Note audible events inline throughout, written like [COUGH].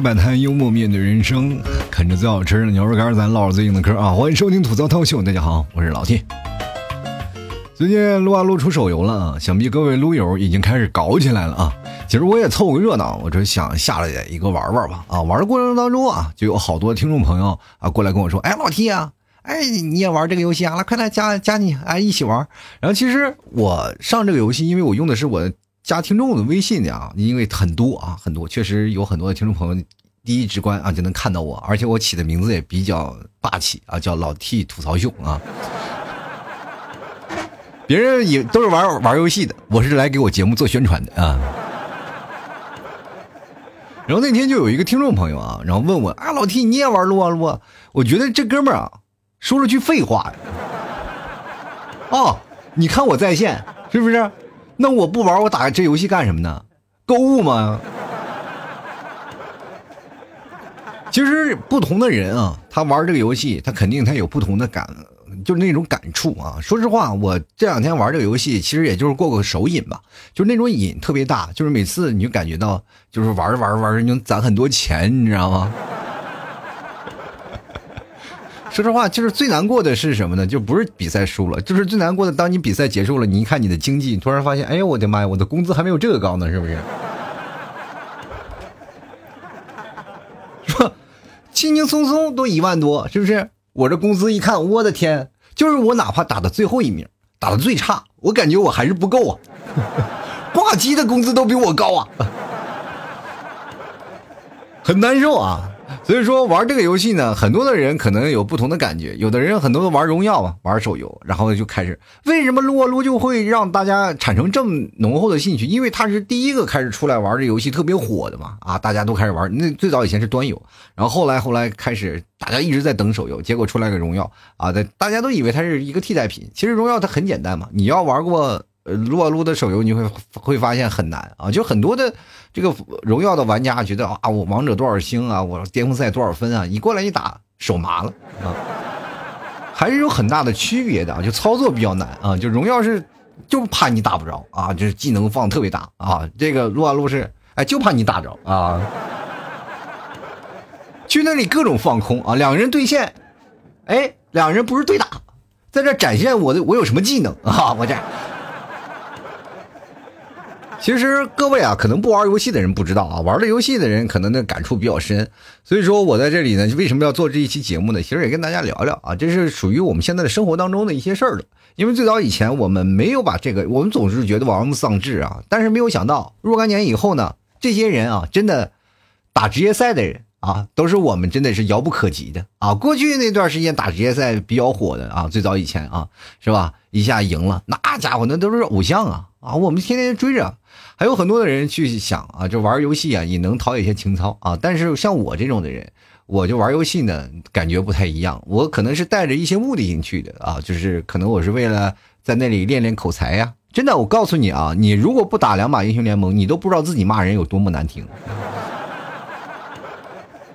摆摊，幽默面对人生，啃着最好吃的牛肉干，咱唠着最硬的嗑啊！欢迎收听吐槽涛秀，大家好，我是老 T。最近撸啊撸出手游了，想必各位撸友已经开始搞起来了啊！其实我也凑个热闹，我这想下来一个玩玩吧啊！玩的过程当中啊，就有好多听众朋友啊过来跟我说：“哎，老 T 啊，哎你也玩这个游戏啊？来，快来加加你，哎一起玩。”然后其实我上这个游戏，因为我用的是我。加听众的微信的啊，因为很多啊，很多确实有很多的听众朋友，第一直观啊就能看到我，而且我起的名字也比较霸气啊，叫老 T 吐槽秀啊。[LAUGHS] 别人也都是玩玩游戏的，我是来给我节目做宣传的啊。然后那天就有一个听众朋友啊，然后问我啊，老 T 你也玩撸啊撸啊？我觉得这哥们儿啊说了句废话呀。哦，你看我在线是不是？那我不玩，我打这游戏干什么呢？购物吗？其实不同的人啊，他玩这个游戏，他肯定他有不同的感，就是那种感触啊。说实话，我这两天玩这个游戏，其实也就是过过手瘾吧，就是那种瘾特别大，就是每次你就感觉到，就是玩着玩着玩着，你能攒很多钱，你知道吗？说实话，就是最难过的是什么呢？就不是比赛输了，就是最难过的，当你比赛结束了，你一看你的经济，你突然发现，哎呦我的妈呀，我的工资还没有这个高呢，是不是？[LAUGHS] 说轻轻松松都一万多，是不是？我这工资一看，我的天，就是我哪怕打的最后一名，打的最差，我感觉我还是不够啊，[LAUGHS] 挂机的工资都比我高啊，[LAUGHS] 很难受啊。所以说玩这个游戏呢，很多的人可能有不同的感觉。有的人很多都玩荣耀嘛，玩手游，然后就开始为什么撸啊撸就会让大家产生这么浓厚的兴趣？因为它是第一个开始出来玩这游戏特别火的嘛，啊，大家都开始玩。那最早以前是端游，然后后来后来开始大家一直在等手游，结果出来个荣耀啊，大大家都以为它是一个替代品。其实荣耀它很简单嘛，你要玩过。撸啊撸的手游你会会发现很难啊，就很多的这个荣耀的玩家觉得啊，我王者多少星啊，我巅峰赛多少分啊，一过来一打手麻了啊，还是有很大的区别的啊，就操作比较难啊，就荣耀是就怕你打不着啊，就是技能放特别大啊，这个撸啊撸是哎就怕你打着啊，去那里各种放空啊，两个人对线，哎，两个人不是对打，在这展现我的我有什么技能啊，我这。其实各位啊，可能不玩游戏的人不知道啊，玩了游戏的人可能那感触比较深。所以说我在这里呢，为什么要做这一期节目呢？其实也跟大家聊聊啊，这是属于我们现在的生活当中的一些事儿了。因为最早以前我们没有把这个，我们总是觉得玩物丧志啊，但是没有想到若干年以后呢，这些人啊，真的打职业赛的人啊，都是我们真的是遥不可及的啊。过去那段时间打职业赛比较火的啊，最早以前啊，是吧？一下赢了，那家伙那都是偶像啊啊，我们天天追着。还有很多的人去想啊，就玩游戏啊，也能陶冶一些情操啊。但是像我这种的人，我就玩游戏呢，感觉不太一样。我可能是带着一些目的性去的啊，就是可能我是为了在那里练练口才呀。真的，我告诉你啊，你如果不打两把英雄联盟，你都不知道自己骂人有多么难听。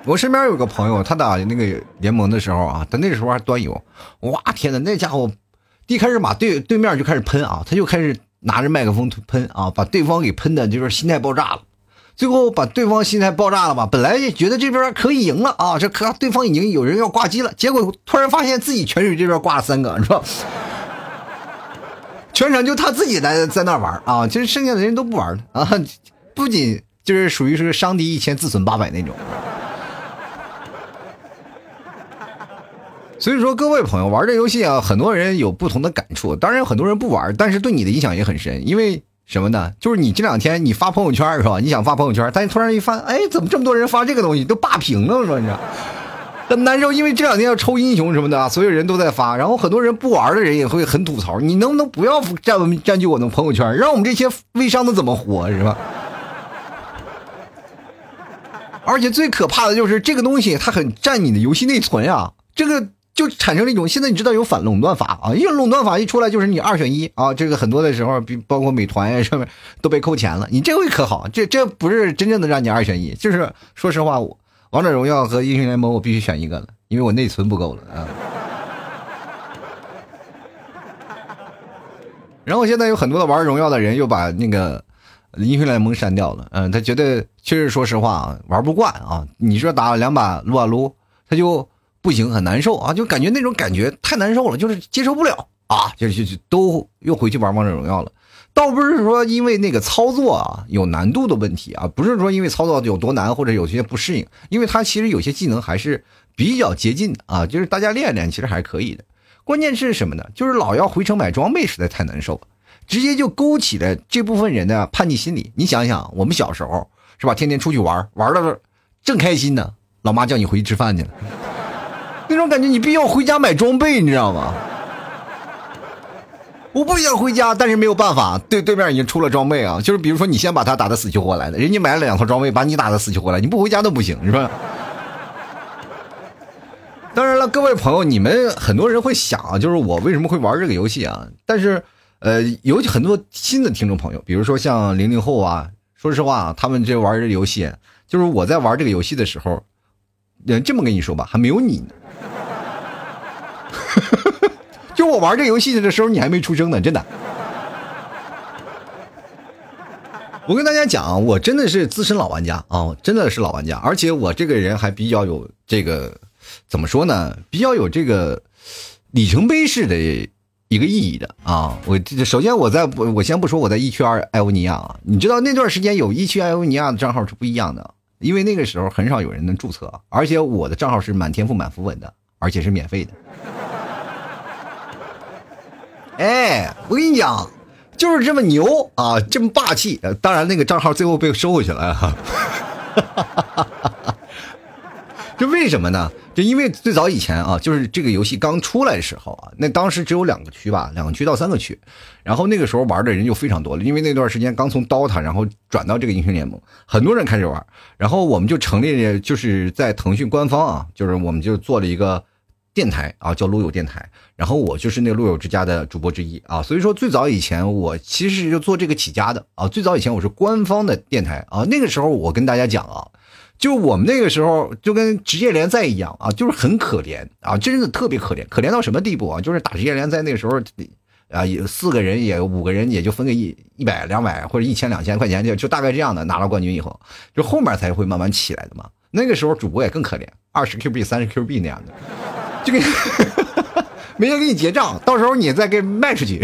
我身边有个朋友，他打那个联盟的时候啊，他那时候还端游，哇天哪，那家伙一开始把对对面就开始喷啊，他就开始。拿着麦克风喷啊，把对方给喷的，就是心态爆炸了。最后把对方心态爆炸了吧？本来觉得这边可以赢了啊，这可对方已经有人要挂机了。结果突然发现自己泉水这边挂了三个，是吧？[LAUGHS] 全场就他自己在在那玩啊，其实剩下的人都不玩了啊。不仅就是属于是伤敌一千自损八百那种。所以说，各位朋友玩这游戏啊，很多人有不同的感触。当然，很多人不玩，但是对你的影响也很深。因为什么呢？就是你这两天你发朋友圈是吧？你想发朋友圈，但是突然一翻，哎，怎么这么多人发这个东西都霸屏了？是吧你知道，很难受。因为这两天要抽英雄什么的，所有人都在发，然后很多人不玩的人也会很吐槽。你能不能不要占占据我的朋友圈，让我们这些微商的怎么活是吧？而且最可怕的就是这个东西，它很占你的游戏内存啊，这个。就产生了一种，现在你知道有反垄断法啊，因为垄断法一出来就是你二选一啊，这个很多的时候，比包括美团呀上面都被扣钱了。你这回可好，这这不是真正的让你二选一，就是说实话，王者荣耀和英雄联盟我必须选一个了，因为我内存不够了啊。然后现在有很多的玩荣耀的人又把那个英雄联盟删掉了。嗯，他觉得确实，说实话啊，玩不惯啊。你说打两把撸啊撸，他就不行，很难受啊，就感觉那种感觉太难受了，就是接受不了啊，就就就都又回去玩王者荣耀了。倒不是说因为那个操作啊有难度的问题啊，不是说因为操作有多难或者有些不适应，因为他其实有些技能还是比较接近的啊，就是大家练练其实还可以的。关键是什么呢？就是老要回城买装备，实在太难受了。直接就勾起了这部分人的叛逆心理。你想想，我们小时候是吧，天天出去玩，玩的正开心呢，老妈叫你回去吃饭去了，那种感觉，你必须要回家买装备，你知道吗？我不想回家，但是没有办法，对对面已经出了装备啊，就是比如说你先把他打的死去活来的，人家买了两套装备，把你打的死去活来，你不回家都不行，是吧？当然了，各位朋友，你们很多人会想啊，就是我为什么会玩这个游戏啊？但是。呃，有很多新的听众朋友，比如说像零零后啊，说实话，他们这玩这游戏，就是我在玩这个游戏的时候，嗯，这么跟你说吧，还没有你呢。[LAUGHS] 就我玩这游戏的时候，你还没出生呢，真的。我跟大家讲，我真的是资深老玩家啊，真的是老玩家，而且我这个人还比较有这个，怎么说呢？比较有这个里程碑式的。一个意义的啊，我首先我在我先不说我在一区二艾欧尼亚啊，你知道那段时间有一区艾欧尼亚的账号是不一样的，因为那个时候很少有人能注册，而且我的账号是满天赋满符文的，而且是免费的。[LAUGHS] 哎，我跟你讲，就是这么牛啊，这么霸气。当然那个账号最后被收回去了哈。[LAUGHS] 这为什么呢？就因为最早以前啊，就是这个游戏刚出来的时候啊，那当时只有两个区吧，两个区到三个区，然后那个时候玩的人就非常多了。因为那段时间刚从 DOTA 然后转到这个英雄联盟，很多人开始玩，然后我们就成立了，就是在腾讯官方啊，就是我们就做了一个电台啊，叫路友电台，然后我就是那个路友之家的主播之一啊，所以说最早以前我其实就做这个起家的啊，最早以前我是官方的电台啊，那个时候我跟大家讲啊。就我们那个时候就跟职业联赛一样啊，就是很可怜啊，真的特别可怜，可怜到什么地步啊？就是打职业联赛那个时候，啊，有四个人也五个人也就分个一一百两百或者一千两千块钱，就就大概这样的拿了冠军以后，就后面才会慢慢起来的嘛。那个时候主播也更可怜，二十 Q 币、三十 Q 币那样的，就给 [LAUGHS] 没人给你结账，到时候你再给卖出去。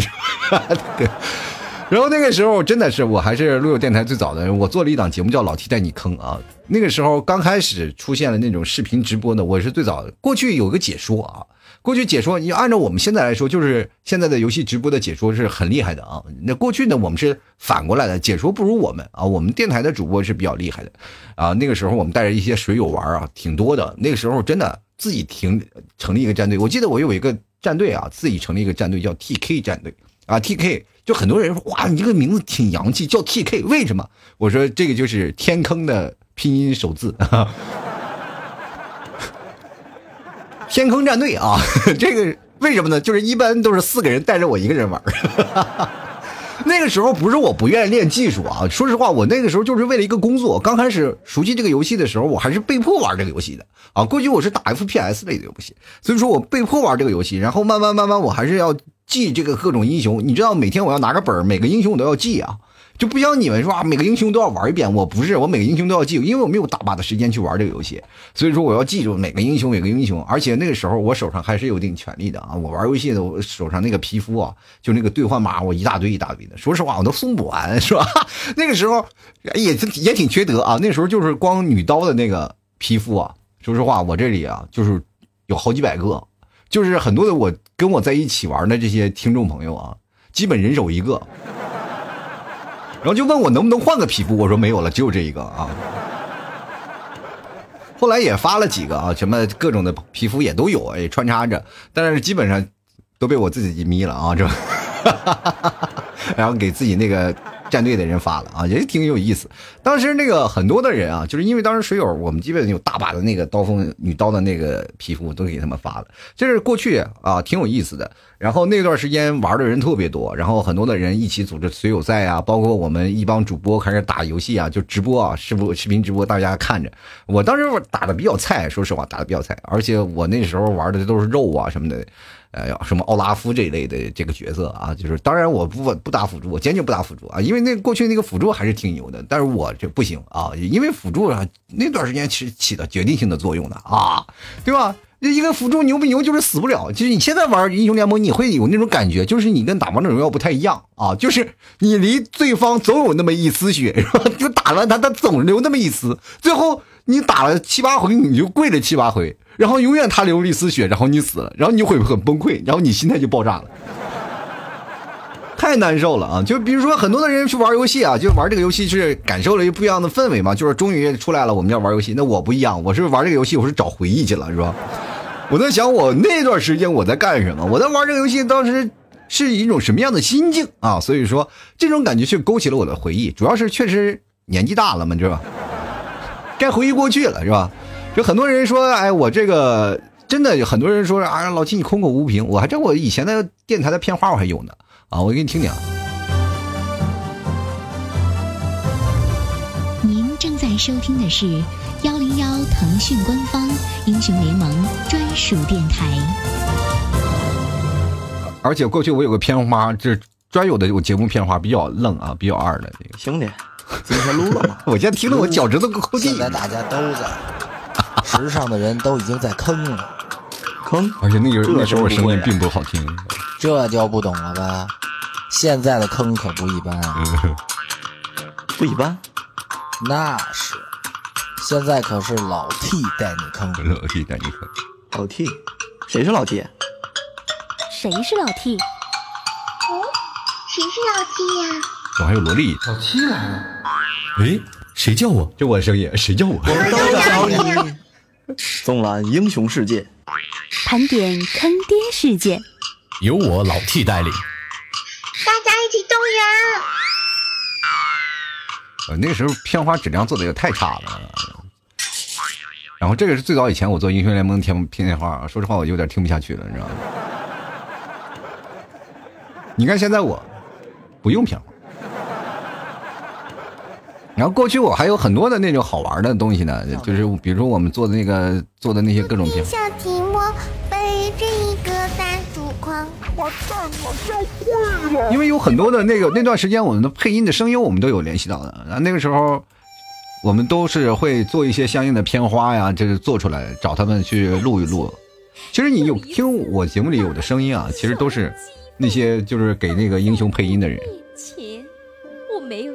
对 [LAUGHS] [LAUGHS] 然后那个时候真的是我还是路友电台最早的，我做了一档节目叫老 T 带你坑啊。那个时候刚开始出现了那种视频直播呢，我是最早的。过去有个解说啊，过去解说你按照我们现在来说，就是现在的游戏直播的解说是很厉害的啊。那过去呢，我们是反过来的，解说不如我们啊。我们电台的主播是比较厉害的啊。那个时候我们带着一些水友玩啊，挺多的。那个时候真的自己挺成立一个战队，我记得我有一个战队啊，自己成立一个战队叫 TK 战队啊，TK。就很多人说哇，你这个名字挺洋气，叫 T K，为什么？我说这个就是天坑的拼音首字，[LAUGHS] 天坑战队啊，[LAUGHS] 这个为什么呢？就是一般都是四个人带着我一个人玩。[LAUGHS] 那个时候不是我不愿意练技术啊，说实话，我那个时候就是为了一个工作。刚开始熟悉这个游戏的时候，我还是被迫玩这个游戏的啊。过去我是打 F P S 类的游戏，所以说我被迫玩这个游戏，然后慢慢慢慢，我还是要。记这个各种英雄，你知道每天我要拿个本，每个英雄我都要记啊，就不像你们说啊，每个英雄都要玩一遍。我不是，我每个英雄都要记住，因为我没有大把的时间去玩这个游戏，所以说我要记住每个英雄，每个英雄。而且那个时候我手上还是有一定权利的啊，我玩游戏的，我手上那个皮肤啊，就那个兑换码，我一大堆一大堆的。说实话，我都送不完，是吧？那个时候也也挺缺德啊。那时候就是光女刀的那个皮肤啊，说实话，我这里啊就是有好几百个。就是很多的我跟我在一起玩的这些听众朋友啊，基本人手一个，然后就问我能不能换个皮肤，我说没有了，只有这一个啊。后来也发了几个啊，什么各种的皮肤也都有，哎，穿插着，但是基本上都被我自己眯了啊，这，[LAUGHS] 然后给自己那个。战队的人发了啊，也挺有意思。当时那个很多的人啊，就是因为当时水友，我们基本有大把的那个刀锋女刀的那个皮肤都给他们发了。这是过去啊，挺有意思的。然后那段时间玩的人特别多，然后很多的人一起组织水友赛啊，包括我们一帮主播开始打游戏啊，就直播啊，视不视频直播，大家看着。我当时打的比较菜，说实话打的比较菜，而且我那时候玩的都是肉啊什么的。哎呀，什么奥拉夫这一类的这个角色啊，就是当然我不不打辅助，我坚决不打辅助啊，因为那过去那个辅助还是挺牛的，但是我这不行啊，因为辅助啊那段时间是起到决定性的作用的啊，对吧？一个辅助牛不牛就是死不了，就是你现在玩英雄联盟，你会有那种感觉，就是你跟打王者荣耀不太一样啊，就是你离对方总有那么一丝血，是吧？就打完他，他总留那么一丝，最后你打了七八回，你就跪了七八回，然后永远他流了一丝血，然后你死了，然后你会很崩溃，然后你心态就爆炸了。[LAUGHS] 太难受了啊！就比如说很多的人去玩游戏啊，就玩这个游戏是感受了一个不一样的氛围嘛。就是终于出来了，我们要玩游戏。那我不一样，我是玩这个游戏，我是找回忆去了，是吧？我在想我那段时间我在干什么？我在玩这个游戏当时是一种什么样的心境啊？所以说这种感觉却勾起了我的回忆。主要是确实年纪大了嘛，是吧？该回忆过去了，是吧？就很多人说，哎，我这个真的很多人说啊，老七你空口无凭。我还真我以前的电台的片花我还有呢。啊，我给你听听。您正在收听的是幺零幺腾讯官方英雄联盟专属电台。而且过去我有个片花，就是专有的我节目片花，比较愣啊，比较二的那个兄弟，今天录了吗？[LAUGHS] 我现在听得我脚趾头抠地。现在大家都在，时尚的人都已经在坑了，坑。而且那个那时候声音并不好听。这就不懂了吧？现在的坑可不一般啊，不一般，那是。现在可是老 T 带你坑，老 T 带你坑，老 T，谁是老 T？谁是老 T？哦，谁是老 T 呀？怎么还有萝莉？老 T 来了。哎，谁叫我？就我声音，谁叫我？我都叫你。纵览英雄世界，盘点坑爹事件。由我老 T 带领，大家一起动员。呃，那时候片花质量做的也太差了。然后这个是最早以前我做英雄联盟片片花，说实话我有点听不下去了，你知道吗？你看现在我不用片花，然后过去我还有很多的那种好玩的东西呢，就是比如说我们做的那个做的那些各种片。小提莫背着一个大竹筐，我蛋我笑会了。因为有很多的那个那段时间，我们的配音的声优我们都有联系到的。然后那个时候，我们都是会做一些相应的片花呀，就是做出来找他们去录一录。其实你有听我节目里有的声音啊，其实都是那些就是给那个英雄配音的人。前我没有。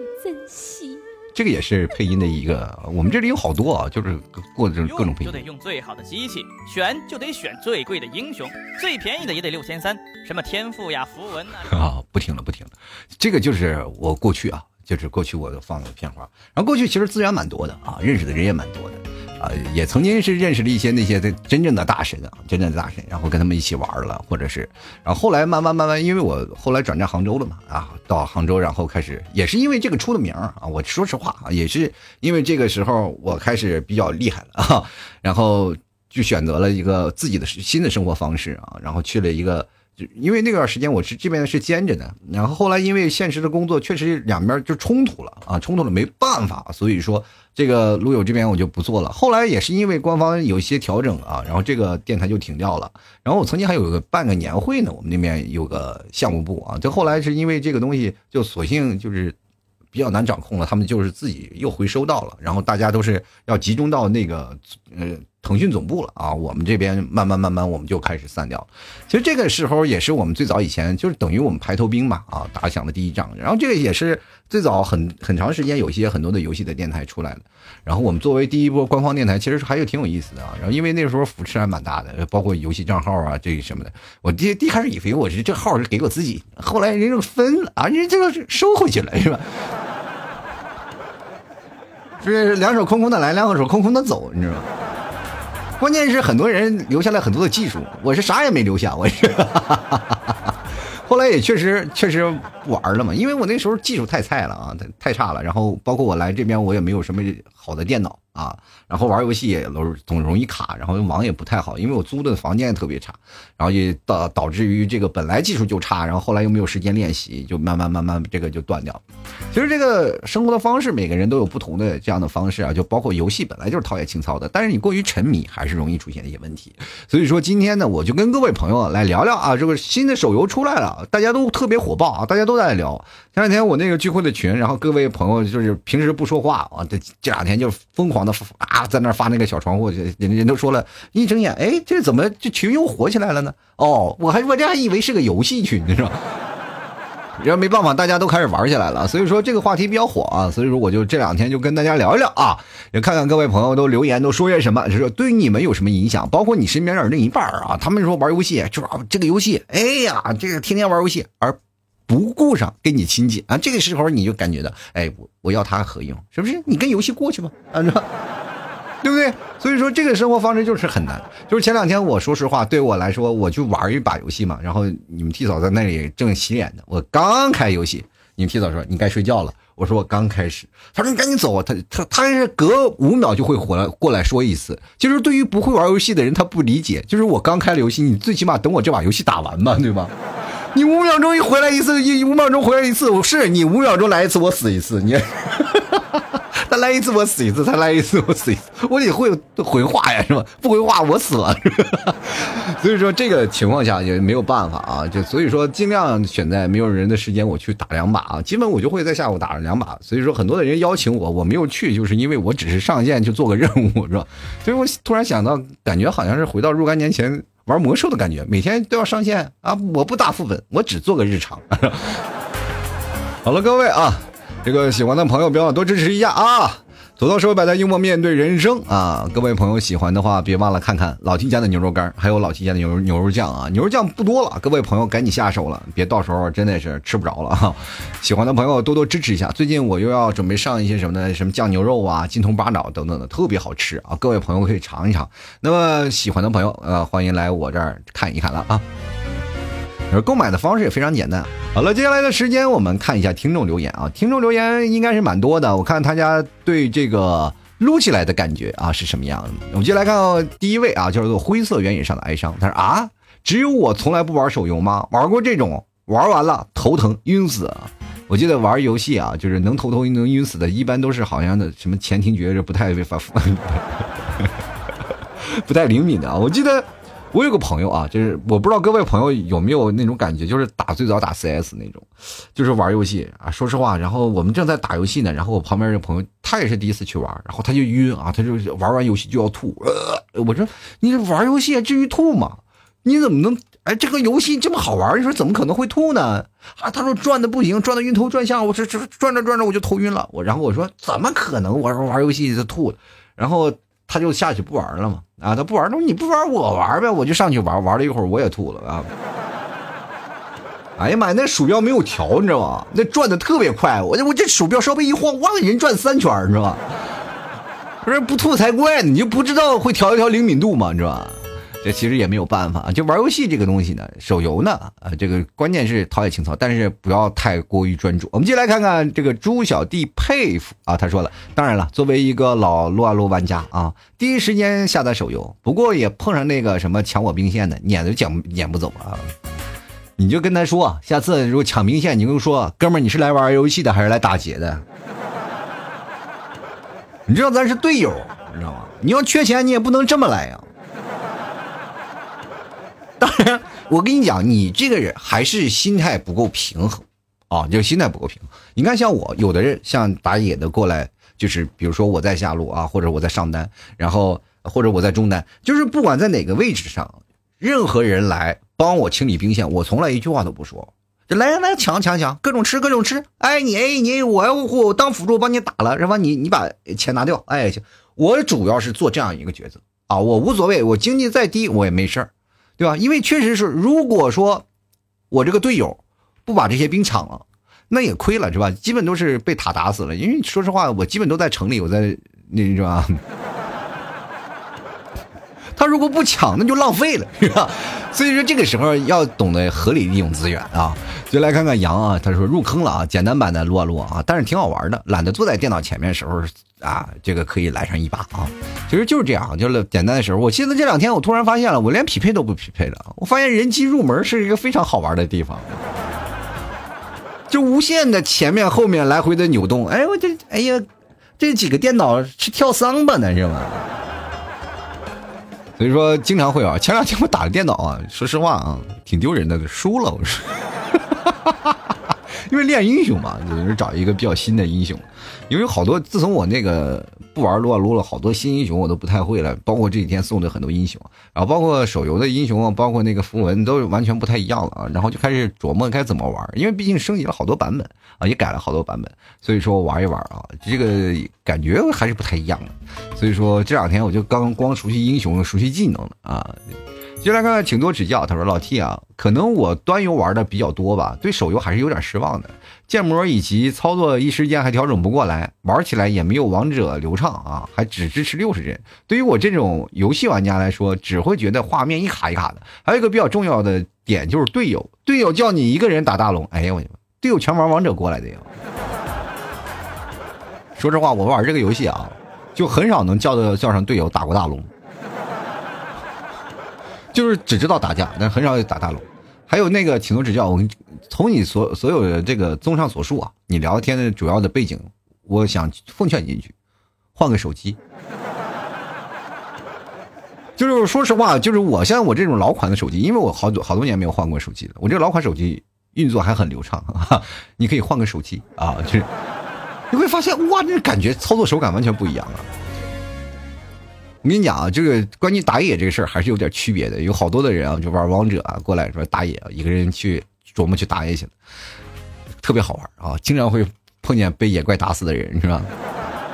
这个也是配音的一个，我们这里有好多啊，就是过这种各种配音。就得用最好的机器，选就得选最贵的英雄，最便宜的也得六千三。什么天赋呀、符文啊。[LAUGHS] 啊，不听了，不听了。这个就是我过去啊，就是过去我放的片花。然后过去其实资源蛮多的啊，认识的人也蛮多的。啊，也曾经是认识了一些那些的真正的大神啊，真正的大神，然后跟他们一起玩了，或者是，然后后来慢慢慢慢，因为我后来转战杭州了嘛，啊，到杭州，然后开始也是因为这个出了名啊，我说实话啊，也是因为这个时候我开始比较厉害了啊，然后就选择了一个自己的新的生活方式啊，然后去了一个。就因为那段时间我是这边是兼着的，然后后来因为现实的工作确实两边就冲突了啊，冲突了没办法，所以说这个路友这边我就不做了。后来也是因为官方有一些调整啊，然后这个电台就停掉了。然后我曾经还有个办个年会呢，我们那边有个项目部啊，就后来是因为这个东西就索性就是比较难掌控了，他们就是自己又回收到了，然后大家都是要集中到那个呃。腾讯总部了啊，我们这边慢慢慢慢我们就开始散掉了。其实这个时候也是我们最早以前就是等于我们排头兵嘛啊，打响的第一仗。然后这个也是最早很很长时间有一些很多的游戏的电台出来的。然后我们作为第一波官方电台，其实还有挺有意思的啊。然后因为那时候扶持还蛮大的，包括游戏账号啊这什么的。我第一开始以为我是这号是给我自己，后来人家分了啊，人这个收回去了是吧？[LAUGHS] 是两手空空的来，两手空空的走，你知道吗？关键是很多人留下来很多的技术，我是啥也没留下，我是。后来也确实确实不玩了嘛，因为我那时候技术太菜了啊，太太差了。然后包括我来这边，我也没有什么好的电脑啊，然后玩游戏也总总容易卡，然后网也不太好，因为我租的房间也特别差，然后也导导致于这个本来技术就差，然后后来又没有时间练习，就慢慢慢慢这个就断掉。其实这个生活的方式，每个人都有不同的这样的方式啊，就包括游戏本来就是陶冶情操的，但是你过于沉迷还是容易出现一些问题。所以说今天呢，我就跟各位朋友来聊聊啊，这个新的手游出来了，大家都特别火爆啊，大家都在聊。前两天我那个聚会的群，然后各位朋友就是平时不说话啊，这这两天就疯狂啊，在那发那个小窗户，人人都说了一睁眼，哎，这怎么这群又火起来了呢？哦，我还我这还以为是个游戏群，你知道。[LAUGHS] 然后没办法，大家都开始玩起来了，所以说这个话题比较火啊，所以说我就这两天就跟大家聊一聊啊，也看看各位朋友都留言都说些什么，就是对你们有什么影响，包括你身边的另一半啊，他们说玩游戏就是这个游戏，哎呀，这个天天玩游戏而不顾上跟你亲近啊，这个时候你就感觉到，哎，我我要他何用？是不是？你跟游戏过去吧，啊，[LAUGHS] 对不对？所以说这个生活方式就是很难。就是前两天我说实话，对我来说，我去玩一把游戏嘛。然后你们替嫂在那里正洗脸呢，我刚开游戏，你们替嫂说你该睡觉了。我说我刚开始，他说你赶紧走。他他他是隔五秒就会回来过来说一次。就是对于不会玩游戏的人，他不理解。就是我刚开了游戏，你最起码等我这把游戏打完吧，对吧？你五秒钟一回来一次，一五秒钟回来一次，我是你五秒钟来一次，我死一次，你。[LAUGHS] 他来一次我死一次，他来一次我死一次，我得会回话呀，是吧？不回话我死了。[LAUGHS] 所以说这个情况下也没有办法啊，就所以说尽量选在没有人的时间我去打两把啊，基本我就会在下午打两把。所以说很多的人邀请我，我没有去，就是因为我只是上线去做个任务，是吧？所以我突然想到，感觉好像是回到若干年前玩魔兽的感觉，每天都要上线啊！我不打副本，我只做个日常。[LAUGHS] 好了，各位啊。这个喜欢的朋友，别忘了多支持一下啊！走到社会百态，幽默面对人生啊！各位朋友喜欢的话，别忘了看看老 T 家的牛肉干，还有老 T 家的牛牛肉酱啊！牛肉酱不多了，各位朋友赶紧下手了，别到时候真的是吃不着了哈！[LAUGHS] 喜欢的朋友多多支持一下。最近我又要准备上一些什么呢？什么酱牛肉啊、金铜八爪等等的，特别好吃啊！各位朋友可以尝一尝。那么喜欢的朋友，呃，欢迎来我这儿看一看了啊！而购买的方式也非常简单。好了，接下来的时间我们看一下听众留言啊，听众留言应该是蛮多的。我看大家对这个撸起来的感觉啊是什么样的？我们就来看第一位啊，叫做灰色原野上的哀伤。他说啊，只有我从来不玩手游吗？玩过这种，玩完了头疼晕死。我记得玩游戏啊，就是能头疼能晕死的，一般都是好像的什么前庭觉着不太发 [LAUGHS] 不太灵敏的啊。我记得。我有个朋友啊，就是我不知道各位朋友有没有那种感觉，就是打最早打 CS 那种，就是玩游戏啊。说实话，然后我们正在打游戏呢，然后我旁边这朋友他也是第一次去玩，然后他就晕啊，他就玩完游戏就要吐。呃，我说你这玩游戏至于吐吗？你怎么能哎这个游戏这么好玩？你说怎么可能会吐呢？啊，他说转的不行，转的晕头转向，我这这转着转着我就头晕了。我然后我说怎么可能玩玩游戏就吐？然后。他就下去不玩了嘛？啊，他不玩，那你不玩我玩呗，我就上去玩，玩了一会儿我也吐了啊。哎呀妈呀，那鼠标没有调，你知道吗？那转的特别快，我我这鼠标稍微一晃，哇，人转三圈，你知道吗？不是不吐才怪呢，你就不知道会调一调灵敏度吗？你知道吧？这其实也没有办法，就玩游戏这个东西呢，手游呢，啊，这个关键是陶冶情操，但是不要太过于专注。我们接下来看看这个猪小弟佩服啊，他说了，当然了，作为一个老撸啊撸玩家啊，第一时间下载手游，不过也碰上那个什么抢我兵线的，撵都撵撵不走啊。你就跟他说，下次如果抢兵线，你就说，哥们儿，你是来玩游戏的还是来打劫的？[LAUGHS] 你知道咱是队友，你知道吗？你要缺钱，你也不能这么来呀。当然，我跟你讲，你这个人还是心态不够平衡啊，就是心态不够平衡。你看，像我有的人像打野的过来，就是比如说我在下路啊，或者我在上单，然后或者我在中单，就是不管在哪个位置上，任何人来帮我清理兵线，我从来一句话都不说，就来来抢抢抢，各种吃各种吃。哎，你哎你我要我当辅助帮你打了，是吧？你你把钱拿掉。哎行，我主要是做这样一个角色啊，我无所谓，我经济再低我也没事儿。对吧？因为确实是，如果说我这个队友不把这些兵抢了，那也亏了，是吧？基本都是被塔打死了。因为说实话，我基本都在城里，我在那是吧？[LAUGHS] 他如果不抢，那就浪费了，[LAUGHS] 是吧？所以说这个时候要懂得合理利用资源啊。就来看看杨啊，他说入坑了啊，简单版的撸啊撸啊，但是挺好玩的，懒得坐在电脑前面的时候啊，这个可以来上一把啊。其实就是这样，就是简单的时候。我记得这两天我突然发现了，我连匹配都不匹配了。我发现人机入门是一个非常好玩的地方，就无限的前面后面来回的扭动。哎，我这哎呀，这几个电脑是跳桑巴呢是吗？所以说经常会啊，前两天我打的电脑啊，说实话啊，挺丢人的，输了我说。哈哈哈哈因为练英雄嘛，就是找一个比较新的英雄。因为好多，自从我那个不玩撸啊撸了，好多新英雄我都不太会了。包括这几天送的很多英雄，然后包括手游的英雄，包括那个符文都完全不太一样了啊。然后就开始琢磨该怎么玩，因为毕竟升级了好多版本啊，也改了好多版本，所以说玩一玩啊，这个感觉还是不太一样的。所以说这两天我就刚光熟悉英雄、熟悉技能了啊。接下来看看，请多指教。他说：“老 T 啊，可能我端游玩的比较多吧，对手游还是有点失望的。建模以及操作一时间还调整不过来，玩起来也没有王者流畅啊，还只支持六十帧。对于我这种游戏玩家来说，只会觉得画面一卡一卡的。还有一个比较重要的点就是队友，队友叫你一个人打大龙，哎呀我，队友全玩王者过来的呀。说实话，我玩这个游戏啊，就很少能叫的叫上队友打过大龙。”就是只知道打架，但很少打大龙。还有那个，请多指教。我从你所所有的这个综上所述啊，你聊天的主要的背景，我想奉劝你一句，换个手机。[LAUGHS] 就是说实话，就是我像我这种老款的手机，因为我好多好多年没有换过手机了，我这老款手机运作还很流畅。[LAUGHS] 你可以换个手机啊，就是你会发现哇，那感觉操作手感完全不一样啊。我跟你讲啊，这个关于打野这个事儿还是有点区别的。有好多的人啊，就玩王者啊，过来说打野，一个人去琢磨去打野去了，特别好玩啊，经常会碰见被野怪打死的人，是吧？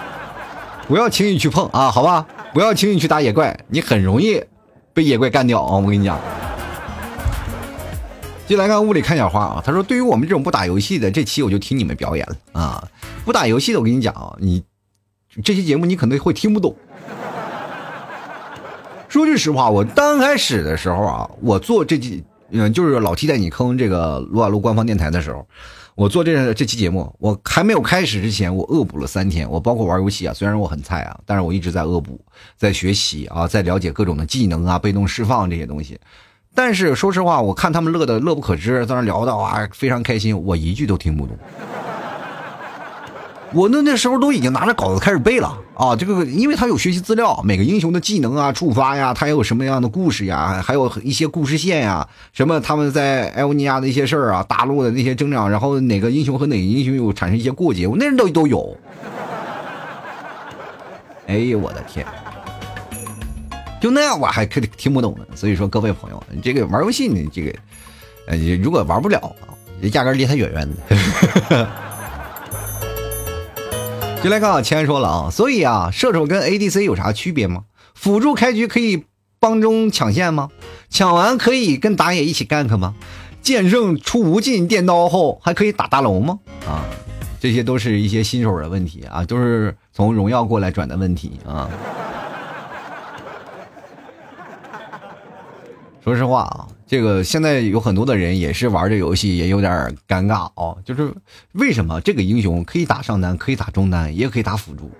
[LAUGHS] 不要轻易去碰啊，好吧？不要轻易去打野怪，你很容易被野怪干掉啊！我跟你讲。进来看屋里看小花啊，他说：“对于我们这种不打游戏的，这期我就听你们表演了啊！不打游戏的，我跟你讲啊，你这期节目你可能会听不懂。”说句实话，我刚开始的时候啊，我做这期，嗯，就是老 T 带你坑这个撸啊撸官方电台的时候，我做这这期节目，我还没有开始之前，我恶补了三天。我包括玩游戏啊，虽然我很菜啊，但是我一直在恶补，在学习啊，在了解各种的技能啊、被动释放这些东西。但是说实话，我看他们乐的乐不可支，在那聊的啊，非常开心，我一句都听不懂。我那那时候都已经拿着稿子开始背了啊！这个，因为他有学习资料，每个英雄的技能啊、触发呀，他有什么样的故事呀，还有一些故事线呀，什么他们在艾欧尼亚的一些事儿啊，大陆的那些征战，然后哪个英雄和哪个英雄有产生一些过节，我那人都都有。[LAUGHS] 哎呦我的天！就那样我还可听不懂呢。所以说各位朋友，这个玩游戏呢，这个呃，如果玩不了，压根离他远远的。[LAUGHS] 就来看啊，钱说了啊，所以啊，射手跟 ADC 有啥区别吗？辅助开局可以帮中抢线吗？抢完可以跟打野一起 gank 吗？剑圣出无尽电刀后还可以打大龙吗？啊，这些都是一些新手的问题啊，都是从荣耀过来转的问题啊。说实话啊。这个现在有很多的人也是玩这游戏，也有点尴尬哦。就是为什么这个英雄可以打上单，可以打中单，也可以打辅助？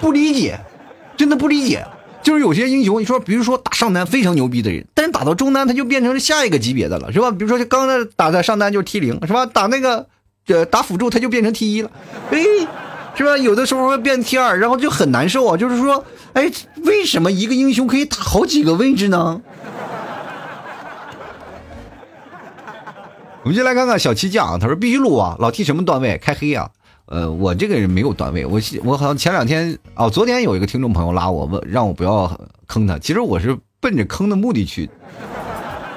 不理解，真的不理解。就是有些英雄，你说，比如说打上单非常牛逼的人，但是打到中单他就变成下一个级别的了，是吧？比如说刚才打在上单就是 T 零，是吧？打那个呃打辅助他就变成 T 一了，哎，是吧？有的时候会变 T 二，然后就很难受啊。就是说，哎，为什么一个英雄可以打好几个位置呢？我们就来看看小七酱，他说必须录啊，老 T 什么段位开黑啊？呃，我这个人没有段位，我我好像前两天哦，昨天有一个听众朋友拉我问，让我不要坑他，其实我是奔着坑的目的去，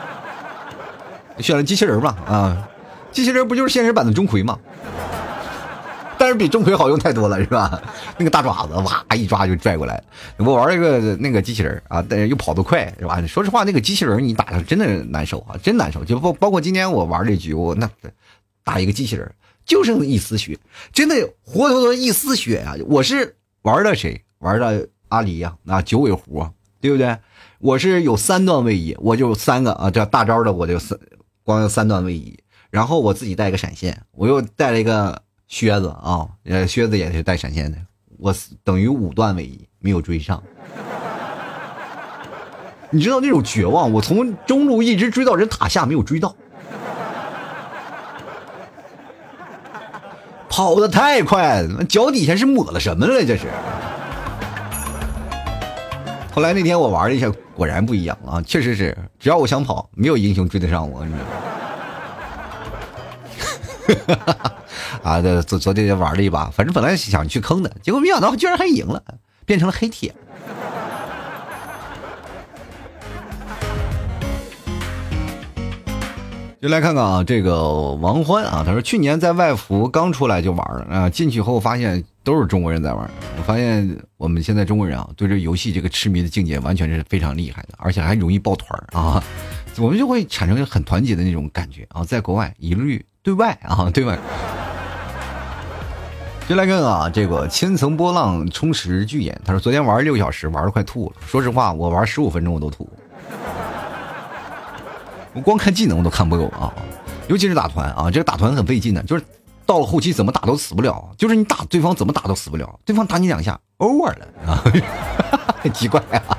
[LAUGHS] 选了机器人吧啊，机器人不就是现实版的钟馗吗？但是比钟馗好用太多了，是吧？[LAUGHS] 那个大爪子哇一抓就拽过来。我玩一个那个机器人啊，但是又跑得快，是吧？说实话，那个机器人你打上真的难受啊，真难受。就包包括今天我玩这局，我那打一个机器人就剩一丝血，真的活脱脱一丝血啊！我是玩的谁？玩的阿离呀，啊九尾狐啊，对不对？我是有三段位移，我就三个啊，这大招的我就三，光有三段位移，然后我自己带一个闪现，我又带了一个靴子啊，呃，靴子也是带闪现的，我等于五段位移没有追上。[LAUGHS] 你知道那种绝望，我从中路一直追到人塔下没有追到，[LAUGHS] 跑的太快了，脚底下是抹了什么了？这是。后来那天我玩了一下，果然不一样啊！确实是，只要我想跑，没有英雄追得上我，你知道吗？[LAUGHS] 啊，昨昨天玩了一把，反正本来想去坑的，结果没想到居然还赢了，变成了黑铁。就来看看啊，这个王欢啊，他说去年在外服刚出来就玩了啊，进去后发现都是中国人在玩。我发现我们现在中国人啊，对这游戏这个痴迷的境界完全是非常厉害的，而且还容易抱团啊，我们就会产生很团结的那种感觉啊。在国外一律对外啊，对外。就来看啊，这个千层波浪充实巨眼，他说昨天玩六小时，玩的快吐了。说实话，我玩十五分钟我都吐。我光看技能我都看不够啊，尤其是打团啊，这个打团很费劲的，就是到了后期怎么打都死不了，就是你打对方怎么打都死不了，对方打你两下 over 了啊，很奇怪啊，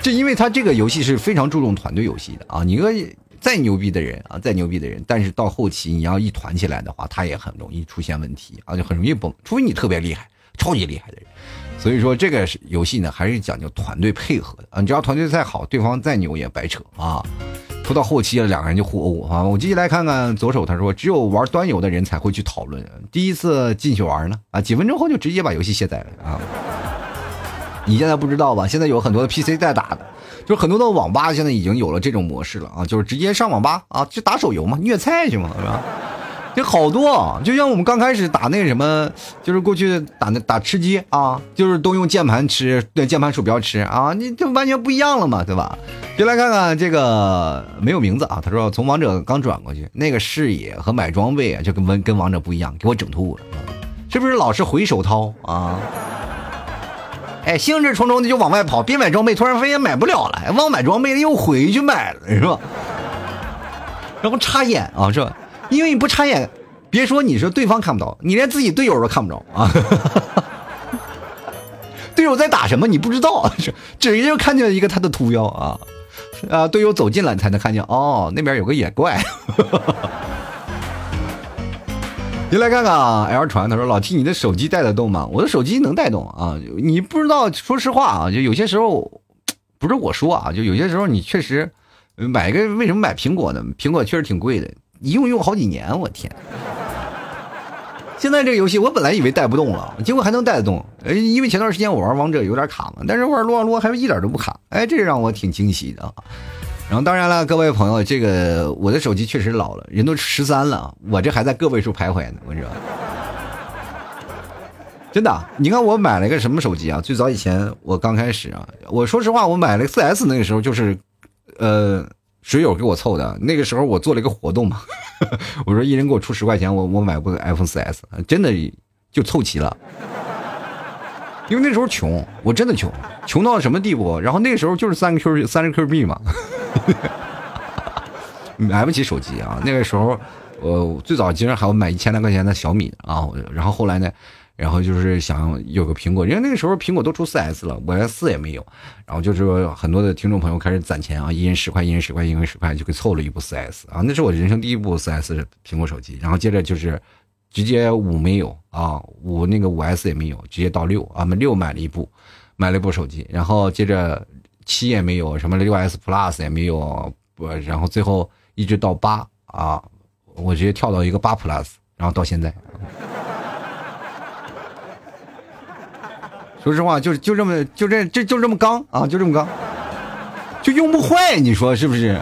这因为他这个游戏是非常注重团队游戏的啊，你个再牛逼的人啊，再牛逼的人，但是到后期你要一团起来的话，他也很容易出现问题啊，就很容易崩，除非你特别厉害，超级厉害的人。所以说这个游戏呢，还是讲究团队配合的啊，你只要团队再好，对方再牛也白扯啊。拖到后期了，两个人就互殴啊！我继续来看看左手，他说只有玩端游的人才会去讨论。第一次进去玩呢，啊，几分钟后就直接把游戏卸载了啊！你现在不知道吧？现在有很多的 PC 在打的，就是很多的网吧现在已经有了这种模式了啊，就是直接上网吧啊，就打手游嘛，虐菜去嘛，是吧？这好多，就像我们刚开始打那个什么，[LAUGHS] 就是过去打那打吃鸡啊，就是都用键盘吃，对键盘鼠标吃啊，你就完全不一样了嘛，对吧？就来看看这个没有名字啊，他说从王者刚转过去，那个视野和买装备啊，就跟跟跟王者不一样，给我整吐了，是不是老是回手掏啊？哎，兴致冲冲的就往外跑，边买装备，突然发现买不了了，忘买装备了又回去买了，是吧？然后插眼啊，是吧？因为你不插眼，别说你说对方看不到，你连自己队友都看不着啊！[LAUGHS] 队友在打什么你不知道，直接就看见一个他的图标啊啊！队友走近了你才能看见哦，那边有个野怪。[LAUGHS] 你来看看啊，L 传他说老 T 你的手机带得动吗？我的手机能带动啊，你不知道，说实话啊，就有些时候不是我说啊，就有些时候你确实买个为什么买苹果呢？苹果确实挺贵的。一用用好几年，我天！现在这个游戏我本来以为带不动了，结果还能带得动。呃，因为前段时间我玩王者有点卡嘛，但是玩撸啊撸还是一点都不卡。哎，这让我挺惊喜的。然后当然了，各位朋友，这个我的手机确实老了，人都十三了，我这还在个位数徘徊呢。我说，真的，你看我买了一个什么手机啊？最早以前我刚开始啊，我说实话，我买了四 S 那个时候就是，呃。水友给我凑的，那个时候我做了一个活动嘛，[LAUGHS] 我说一人给我出十块钱，我我买部 iPhone 4S，真的就凑齐了。因为那时候穷，我真的穷，穷到什么地步？然后那个时候就是三个 Q 三十 Q 币嘛，[LAUGHS] 买不起手机啊。那个时候，我最早竟然还要买一千来块钱的小米啊，然后后来呢？然后就是想有个苹果，因为那个时候苹果都出四 S 了，我连四也没有。然后就是很多的听众朋友开始攒钱啊，一人十块，一人十块，一人十块，就给凑了一部四 S 啊，那是我人生第一部四 S 苹果手机。然后接着就是直接五没有啊，五那个五 S 也没有，直接到六啊，我们六买了一部，买了一部手机。然后接着七也没有，什么六 S Plus 也没有，不，然后最后一直到八啊，我直接跳到一个八 Plus，然后到现在。说实话，就就这么就这这就这么刚啊，就这么刚，就用不坏，你说是不是？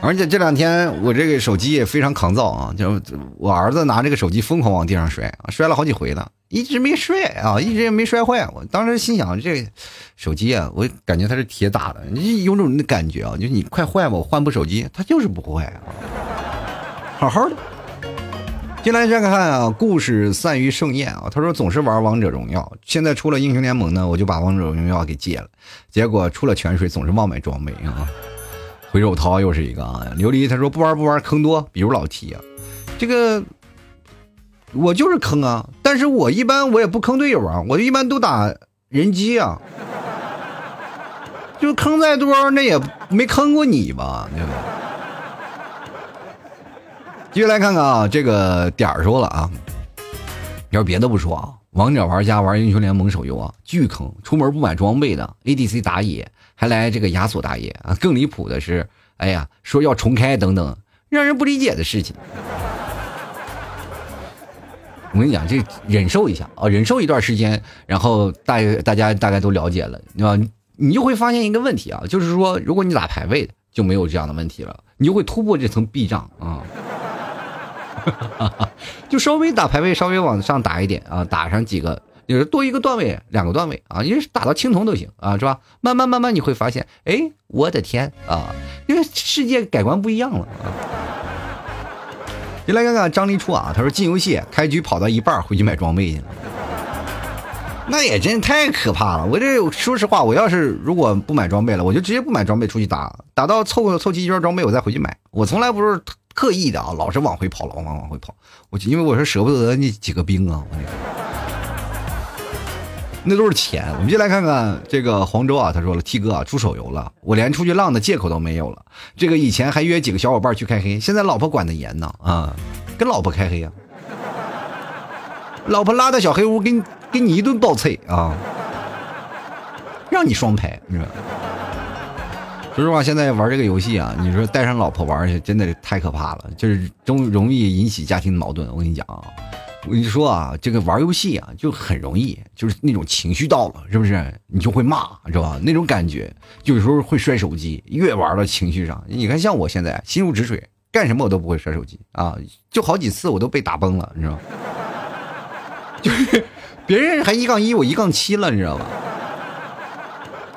而且这两天我这个手机也非常抗造啊，就我儿子拿这个手机疯狂往地上摔，摔了好几回了，一直没摔啊，一直也没摔坏。我当时心想，这手机啊，我感觉它是铁打的，你有种那感觉啊，就你快坏吧，我换部手机，它就是不坏啊，好好的。进来再看看啊，故事散于盛宴啊。他说总是玩王者荣耀，现在出了英雄联盟呢，我就把王者荣耀给戒了。结果出了泉水，总是忘买装备啊。回手掏又是一个啊。琉璃他说不玩不玩坑多，比如老 T 啊，这个我就是坑啊，但是我一般我也不坑队友啊，我一般都打人机啊。[LAUGHS] 就坑再多，那也没坑过你吧，对吧？继续来看看啊，这个点儿说了啊，要别的不说啊，王者玩家玩英雄联盟手游啊，巨坑，出门不买装备的，ADC 打野还来这个亚索打野啊，更离谱的是，哎呀，说要重开等等，让人不理解的事情。我跟你讲，这忍受一下啊，忍受一段时间，然后大大家大概都了解了，对吧？你就会发现一个问题啊，就是说，如果你打排位，就没有这样的问题了，你就会突破这层壁障啊。就稍微打排位，稍微往上打一点啊，打上几个，就是多一个段位，两个段位啊，因为打到青铜都行啊，是吧？慢慢慢慢你会发现，哎，我的天啊，因为世界改观不一样了啊。就来看看张立初啊，他说进游戏开局跑到一半回去买装备去了，那也真太可怕了。我这说实话，我要是如果不买装备了，我就直接不买装备出去打，打到凑凑齐一圈装备我再回去买。我从来不是。特意的啊，老是往回跑，老往往回跑。我因为我是舍不得那几个兵啊，我那个，那都是钱。我们就来看看这个黄州啊，他说了，T 哥啊出手游了，我连出去浪的借口都没有了。这个以前还约几个小伙伴去开黑，现在老婆管得严呢啊，跟老婆开黑呀，老婆拉到小黑屋给你给你一顿暴脆啊，让你双排，你说。说实话，现在玩这个游戏啊，你说带上老婆玩去，真的太可怕了，就是容容易引起家庭矛盾。我跟你讲啊，我跟你说啊，这个玩游戏啊，就很容易，就是那种情绪到了，是不是？你就会骂，知道吧？那种感觉，有时候会摔手机，越玩到情绪上。你看，像我现在心如止水，干什么我都不会摔手机啊，就好几次我都被打崩了，你知道吗？[LAUGHS] 就是别人还一杠一，我一杠七了，你知道吧？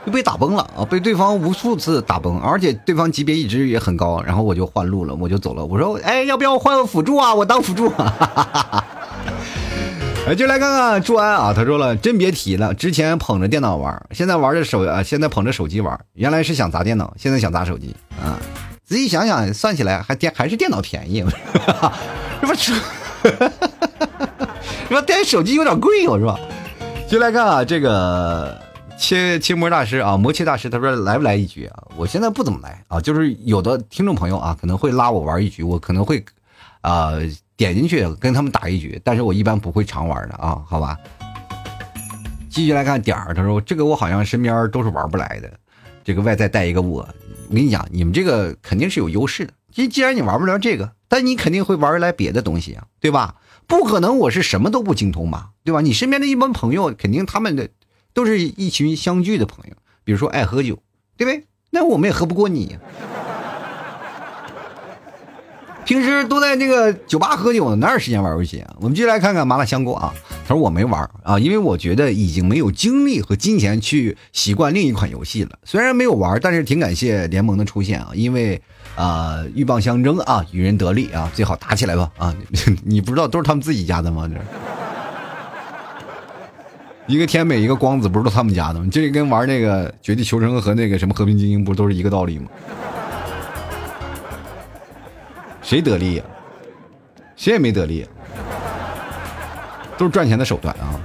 就被打崩了啊！被对方无数次打崩，而且对方级别一直也很高，然后我就换路了，我就走了。我说：“哎，要不要换个辅助啊？我当辅助。”哈哈哈哈哎，就来看看朱安啊，他说了：“真别提了，之前捧着电脑玩，现在玩着手啊，现在捧着手机玩。原来是想砸电脑，现在想砸手机啊！仔细想想，算起来还电还是电脑便宜，这不是？这电手机有点贵，是吧？就来看啊，这个。切切魔大师啊，魔切大师，他说来不来一局啊？我现在不怎么来啊，就是有的听众朋友啊，可能会拉我玩一局，我可能会啊点进去跟他们打一局，但是我一般不会常玩的啊，好吧？继续来看点儿，他说这个我好像身边都是玩不来的，这个外在带一个我，我跟你讲，你们这个肯定是有优势的，既既然你玩不了这个，但你肯定会玩来别的东西啊，对吧？不可能我是什么都不精通吧，对吧？你身边的一帮朋友，肯定他们的。都是一群相聚的朋友，比如说爱喝酒，对不对？那我们也喝不过你。平时都在那个酒吧喝酒呢，哪有时间玩游戏啊？我们继续来看看麻辣香锅啊。他说我没玩啊，因为我觉得已经没有精力和金钱去习惯另一款游戏了。虽然没有玩，但是挺感谢联盟的出现啊，因为啊鹬蚌相争啊，与人得利啊，最好打起来吧啊！你不知道都是他们自己家的吗？这。一个天美，一个光子，不是都他们家的吗？这跟玩那个绝地求生和那个什么和平精英，不都是一个道理吗？谁得利呀？谁也没得利，都是赚钱的手段啊！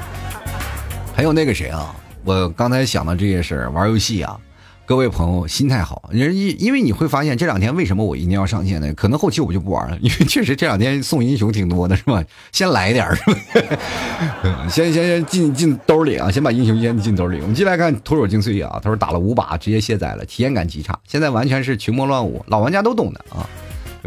还有那个谁啊？我刚才想到这些事儿，玩游戏啊。各位朋友，心态好，因因因为你会发现这两天为什么我一定要上线呢？可能后期我就不玩了，[LAUGHS] 因为确实这两天送英雄挺多的，是吧？先来一点是吧？[LAUGHS] 先先先进进兜里啊，先把英雄先进兜里。我们进来看徒手精髓啊，他说打了五把直接卸载了，体验感极差，现在完全是群魔乱舞，老玩家都懂的啊。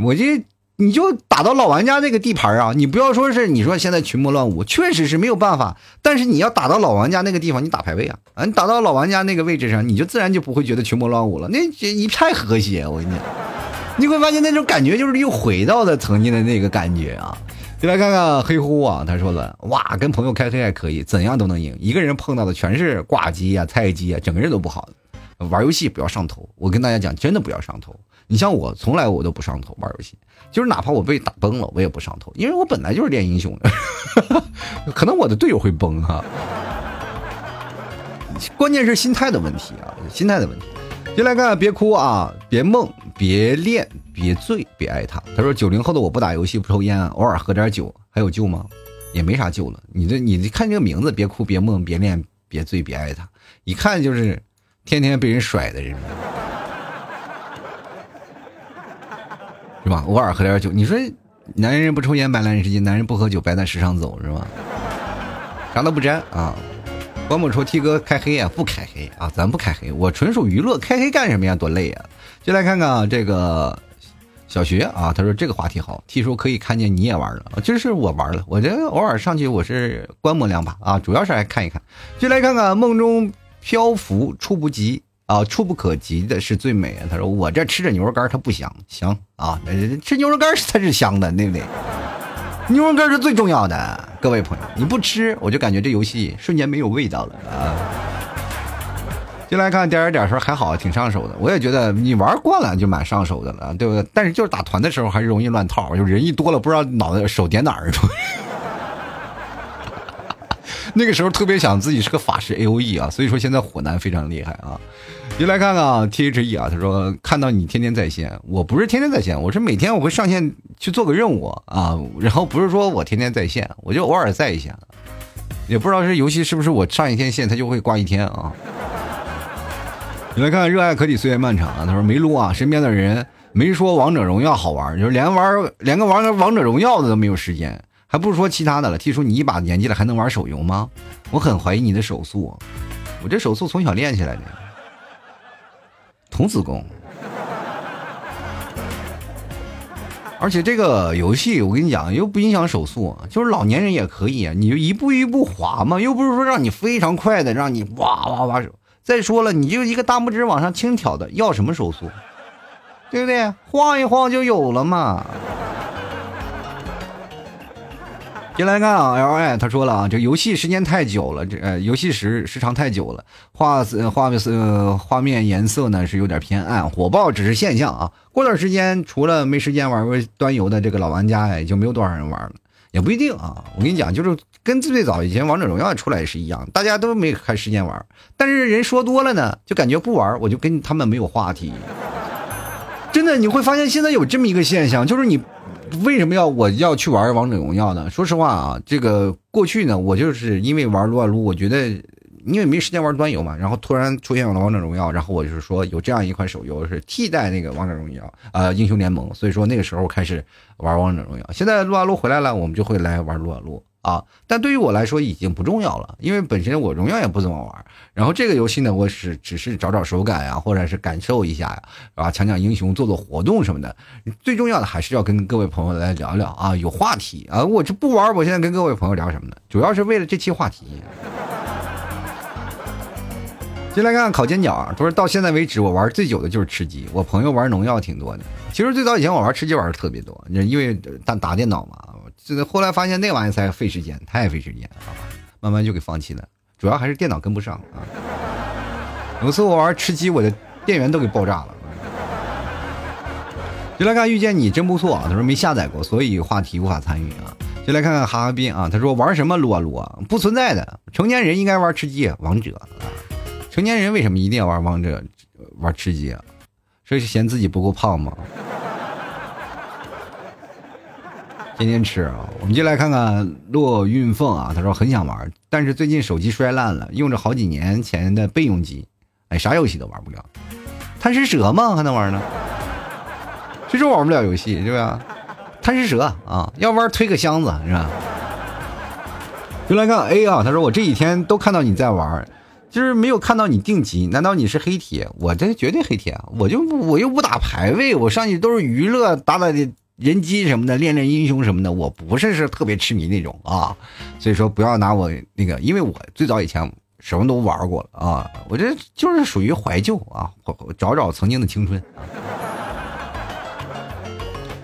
我这。你就打到老玩家那个地盘啊！你不要说是你说现在群魔乱舞，确实是没有办法。但是你要打到老玩家那个地方，你打排位啊啊！你打到老玩家那个位置上，你就自然就不会觉得群魔乱舞了，那一片和谐。我跟你讲，你会发现那种感觉就是又回到了曾经的那个感觉啊！就来看看黑乎啊，他说了，哇，跟朋友开黑还可以，怎样都能赢。一个人碰到的全是挂机啊、菜鸡啊，整个人都不好。玩游戏不要上头，我跟大家讲，真的不要上头。你像我，从来我都不上头玩游戏，就是哪怕我被打崩了，我也不上头，因为我本来就是练英雄的，[LAUGHS] 可能我的队友会崩哈。关键是心态的问题啊，心态的问题。进来看，别哭啊，别梦，别恋，别醉，别爱他。他说：“九零后的我不打游戏，不抽烟，偶尔喝点酒，还有救吗？也没啥救了。你这，你看这个名字，别哭，别梦，别恋，别醉，别爱他，一看就是天天被人甩的人，是吧？偶尔喝点酒，你说男人不抽烟白来人世界，男人不喝酒白在世上走，是吧？啥都不沾啊。”关某说：“T 哥开黑啊？不开黑啊，咱不开黑，我纯属娱乐，开黑干什么呀？多累啊！就来看看啊，这个小学啊，他说这个话题好，T 叔可以看见你也玩了，这是我玩了，我这偶尔上去我是观摩两把啊，主要是来看一看。就来看看梦中漂浮，触不及啊，触不可及的是最美。他说我这吃着牛肉干它不香，香啊，吃牛肉干才是香的，对不对？”牛肉干是最重要的，各位朋友，你不吃，我就感觉这游戏瞬间没有味道了啊！进来看点点点说还好，挺上手的。我也觉得你玩惯了就蛮上手的了，对不对？但是就是打团的时候还是容易乱套，就人一多了不知道脑袋手点哪儿。[LAUGHS] 那个时候特别想自己是个法师 A O E 啊，所以说现在火男非常厉害啊。你来看看啊，T H E 啊，他说看到你天天在线，我不是天天在线，我是每天我会上线去做个任务啊，然后不是说我天天在线，我就偶尔在一下，也不知道这游戏是不是我上一天线它就会挂一天啊。你来看，热爱可抵岁月漫长啊，他说没撸啊，身边的人没说王者荣耀好玩，就是连玩连个玩个王者荣耀的都没有时间，还不如说其他的了。听说你一把年纪了还能玩手游吗？我很怀疑你的手速，我这手速从小练起来的。童子功，而且这个游戏我跟你讲又不影响手速，就是老年人也可以啊，你就一步一步滑嘛，又不是说让你非常快的，让你哇哇哇手。再说了，你就一个大拇指往上轻挑的，要什么手速？对不对？晃一晃就有了嘛。进来看啊，L I 他说了啊，这游戏时间太久了，这呃游戏时时长太久了，画色画面色画面颜色呢是有点偏暗，火爆只是现象啊。过段时间，除了没时间玩端游的这个老玩家，也就没有多少人玩了，也不一定啊。我跟你讲，就是跟最早以前王者荣耀出来也是一样，大家都没开时间玩，但是人说多了呢，就感觉不玩，我就跟他们没有话题。真的，你会发现现在有这么一个现象，就是你。为什么要我要去玩王者荣耀呢？说实话啊，这个过去呢，我就是因为玩撸啊撸，我觉得因为没时间玩端游嘛，然后突然出现了王者荣耀，然后我就是说有这样一款手游是替代那个王者荣耀，呃，英雄联盟，所以说那个时候开始玩王者荣耀。现在撸啊撸回来了，我们就会来玩撸啊撸。啊，但对于我来说已经不重要了，因为本身我荣耀也不怎么玩。然后这个游戏呢，我是只是找找手感呀，或者是感受一下呀，啊，抢抢英雄，做做活动什么的。最重要的还是要跟各位朋友来聊聊啊，有话题啊。我这不玩，我现在跟各位朋友聊什么呢？主要是为了这期话题。[LAUGHS] 进来看看烤煎饺啊，他说到现在为止，我玩最久的就是吃鸡。我朋友玩农药挺多的，其实最早以前我玩吃鸡玩的特别多，因为打打电脑嘛。这后来发现那玩意儿才费时间，太费时间啊，慢慢就给放弃了。主要还是电脑跟不上啊。有次我玩吃鸡，我的电源都给爆炸了。就来看遇见你真不错啊，他说没下载过，所以话题无法参与啊。就来看看哈哈斌啊，他说玩什么撸啊撸啊，不存在的，成年人应该玩吃鸡王者啊。成年人为什么一定要玩王者玩吃鸡啊？是嫌自己不够胖吗？天天吃啊！我们就来看看骆运凤啊，他说很想玩，但是最近手机摔烂了，用着好几年前的备用机，哎，啥游戏都玩不了。贪吃蛇吗？还能玩呢？谁说玩不了游戏，是吧？贪吃蛇啊，要玩推个箱子是吧？就来看 A 啊，他说我这几天都看到你在玩，就是没有看到你定级，难道你是黑铁？我这绝对黑铁啊！我就我又不打排位，我上去都是娱乐打打的。人机什么的，练练英雄什么的，我不是是特别痴迷那种啊，所以说不要拿我那个，因为我最早以前什么都玩过了啊，我这就是属于怀旧啊，找找曾经的青春。[LAUGHS]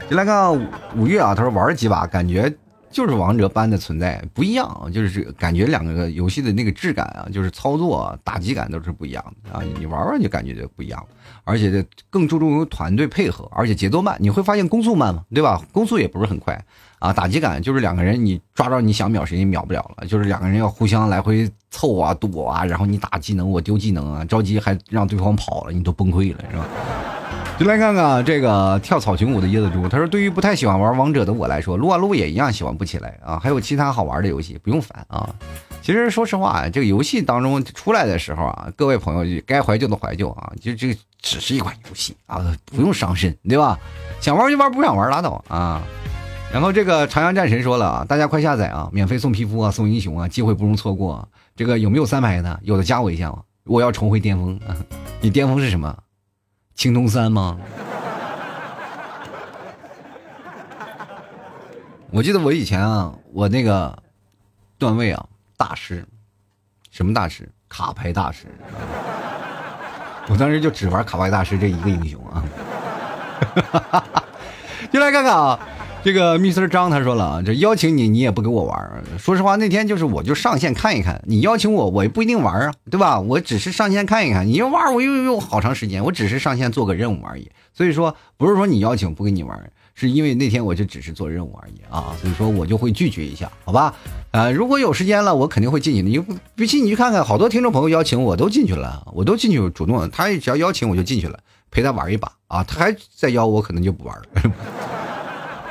就来个五月啊，他说玩几把，感觉就是王者般的存在，不一样，就是感觉两个游戏的那个质感啊，就是操作、打击感都是不一样的啊。你玩玩就感觉就不一样，而且更注重于团队配合，而且节奏慢。你会发现攻速慢嘛，对吧？攻速也不是很快啊。打击感就是两个人你抓着你想秒谁也秒不了了，就是两个人要互相来回凑啊躲啊，然后你打技能我丢技能啊，着急还让对方跑了，你都崩溃了，是吧？就来看看这个跳草裙舞的椰子猪，他说：“对于不太喜欢玩王者的我来说，撸啊撸也一样喜欢不起来啊。还有其他好玩的游戏，不用烦啊。其实说实话，这个游戏当中出来的时候啊，各位朋友该怀旧的怀旧啊，就这只是一款游戏啊，不用伤身，对吧？想玩就玩，不想玩拉倒啊。然后这个长阳战神说了啊，大家快下载啊，免费送皮肤啊，送英雄啊，机会不容错过。这个有没有三排的？有的加我一下，我要重回巅峰啊。你巅峰是什么？”青铜三吗？我记得我以前啊，我那个段位啊，大师，什么大师？卡牌大师。我当时就只玩卡牌大师这一个英雄啊。[LAUGHS] 就来看看啊。这个 Mr 张他说了啊，这邀请你你也不给我玩说实话，那天就是我就上线看一看，你邀请我我也不一定玩啊，对吧？我只是上线看一看，你要玩我又用好长时间，我只是上线做个任务而已。所以说不是说你邀请不跟你玩，是因为那天我就只是做任务而已啊，所以说我就会拒绝一下，好吧？呃，如果有时间了，我肯定会进去的。你不信你去看看，好多听众朋友邀请我都进去了，我都进去主动，他只要邀请我就进去了，陪他玩一把啊，他还再邀我可能就不玩了。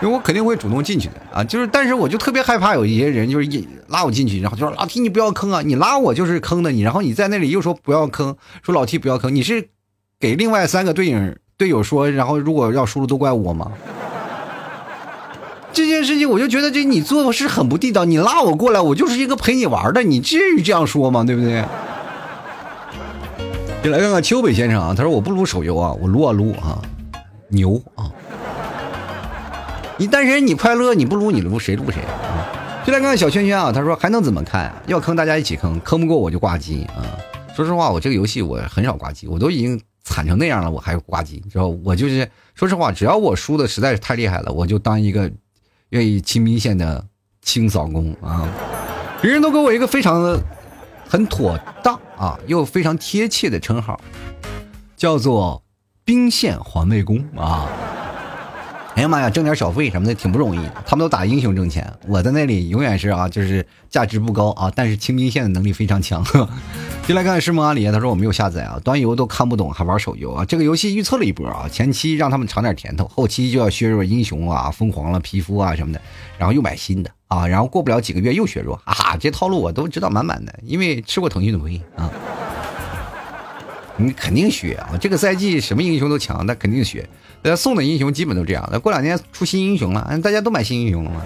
因为我肯定会主动进去的啊，就是，但是我就特别害怕有一些人就是一拉我进去，然后就说老 T 你不要坑啊，你拉我就是坑的你，然后你在那里又说不要坑，说老 T 不要坑，你是给另外三个队友队友说，然后如果要输了都怪我吗？这件事情我就觉得这你做的是很不地道，你拉我过来，我就是一个陪你玩的，你至于这样说吗？对不对？就来看看丘北先生啊，他说我不撸手游啊，我撸啊撸啊，牛啊。你单身你快乐，你不撸你撸谁撸谁啊？就来看看小圈圈啊，他说还能怎么看？要坑大家一起坑，坑不过我就挂机啊！说实话，我这个游戏我很少挂机，我都已经惨成那样了，我还挂机，知道我就是说实话，只要我输的实在是太厉害了，我就当一个愿意清兵线的清扫工啊！别人都给我一个非常的很妥当啊，又非常贴切的称号，叫做兵线环卫工啊。哎呀妈呀，挣点小费什么的挺不容易。他们都打英雄挣钱，我在那里永远是啊，就是价值不高啊，但是清兵线的能力非常强。[LAUGHS] 进来看师梦阿里，他说我没有下载啊，端游都看不懂，还玩手游啊？这个游戏预测了一波啊，前期让他们尝点甜头，后期就要削弱英雄啊、疯狂了皮肤啊什么的，然后又买新的啊，然后过不了几个月又削弱啊，这套路我都知道满满的，因为吃过腾讯的亏啊。你肯定学啊，这个赛季什么英雄都强，那肯定学。那送的英雄基本都这样，那过两天出新英雄了，大家都买新英雄了吗？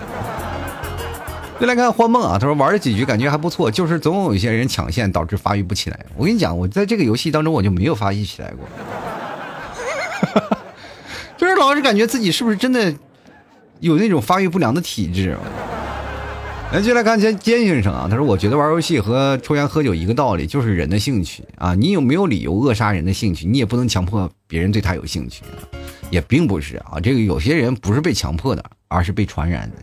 再来看幻梦啊，他说玩了几局感觉还不错，就是总有一些人抢线导致发育不起来。我跟你讲，我在这个游戏当中我就没有发育起来过，[LAUGHS] 就是老是感觉自己是不是真的有那种发育不良的体质。来，就来看坚坚先生啊，他说：“我觉得玩游戏和抽烟喝酒一个道理，就是人的兴趣啊。你有没有理由扼杀人的兴趣？你也不能强迫别人对他有兴趣，也并不是啊。这个有些人不是被强迫的，而是被传染的。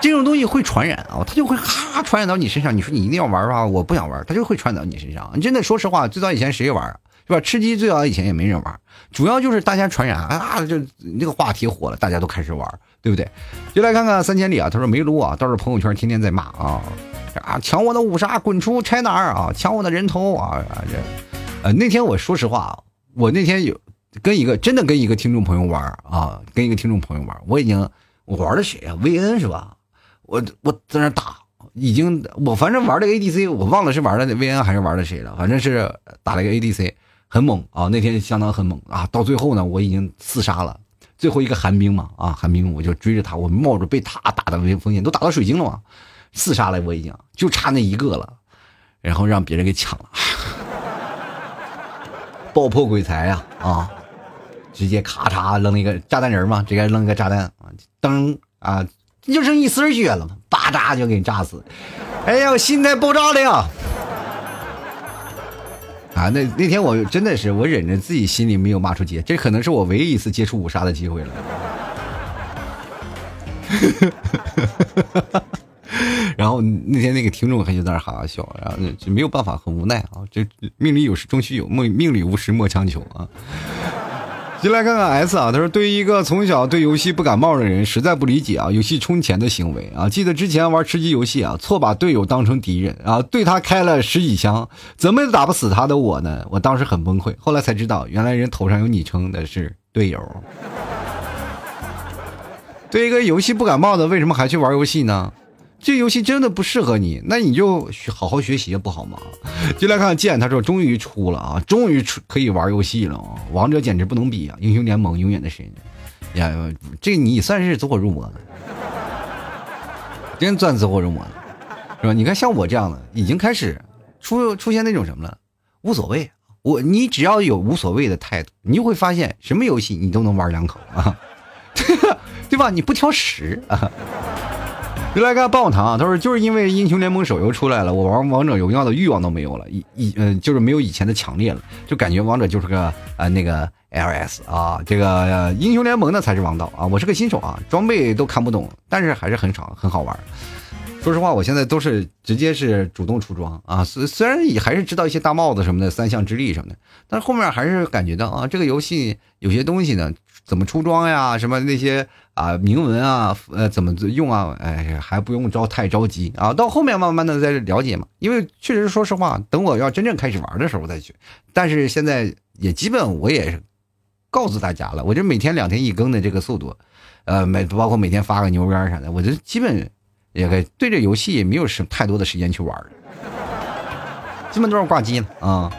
这种东西会传染啊，他就会哈传染到你身上。你说你一定要玩吧，我不想玩，他就会传染到你身上。真的，说实话，最早以前谁玩是吧？吃鸡最早以前也没人玩，主要就是大家传染啊，就那个话题火了，大家都开始玩。”对不对？就来看看三千里啊，他说没撸啊，倒是朋友圈天天在骂啊啊，抢我的五杀，滚出拆哪儿啊，抢我的人头啊啊这，呃那天我说实话，我那天有跟一个真的跟一个听众朋友玩啊，跟一个听众朋友玩，我已经我玩的谁啊？薇恩是吧？我我在那打，已经我反正玩的 ADC，我忘了是玩的薇恩还是玩的谁了，反正是打了一个 ADC，很猛啊，那天相当很猛啊，到最后呢，我已经四杀了。最后一个寒冰嘛，啊，寒冰，我就追着他，我冒着被他打的危风险，都打到水晶了嘛，四杀了我已经，就差那一个了，然后让别人给抢了，[LAUGHS] 爆破鬼才呀，啊，直接咔嚓扔一个炸弹人嘛，直接扔一个炸弹啊，噔啊，就剩一丝血了嘛，叭扎就给你炸死，哎呀，我心态爆炸了呀！啊，那那天我真的是我忍着自己心里没有骂出街，这可能是我唯一一次接触五杀的机会了。[LAUGHS] 然后那天那个听众还就在那哈哈笑，然后就没有办法，很无奈啊。这命里有时终须有，命命里无时莫强求啊。[LAUGHS] 进来看看 S 啊，他说对于一个从小对游戏不感冒的人，实在不理解啊，游戏充钱的行为啊。记得之前玩吃鸡游戏啊，错把队友当成敌人啊，对他开了十几枪，怎么也打不死他的我呢，我当时很崩溃。后来才知道，原来人头上有昵称的是队友。对一个游戏不感冒的，为什么还去玩游戏呢？这游戏真的不适合你，那你就好好学习不好吗？就来看剑，他说终于出了啊，终于出可以玩游戏了啊！王者简直不能比啊，英雄联盟永远的神呀！这你算是走火入魔了，真算走火入魔了，是吧？你看像我这样的，已经开始出出现那种什么了，无所谓，我你只要有无所谓的态度，你就会发现什么游戏你都能玩两口啊，[LAUGHS] 对吧？你不挑食啊。就来个棒棒糖，他说就是因为英雄联盟手游出来了，我玩王者荣耀的欲望都没有了，以以嗯就是没有以前的强烈了，就感觉王者就是个啊那个 LS 啊，这个英雄联盟呢才是王道啊，我是个新手啊，装备都看不懂，但是还是很少很好玩。说实话，我现在都是直接是主动出装啊，虽虽然也还是知道一些大帽子什么的，三项之力什么的，但是后面还是感觉到啊，这个游戏有些东西呢，怎么出装呀，什么那些啊铭文啊，呃，怎么用啊，哎，还不用着太着急啊，到后面慢慢的再了解嘛。因为确实说实话，等我要真正开始玩的时候再去。但是现在也基本我也告诉大家了，我这每天两天一更的这个速度，呃，每包括每天发个牛肝啥的，我这基本。也可以对这游戏也没有什太多的时间去玩基本都是挂机了啊！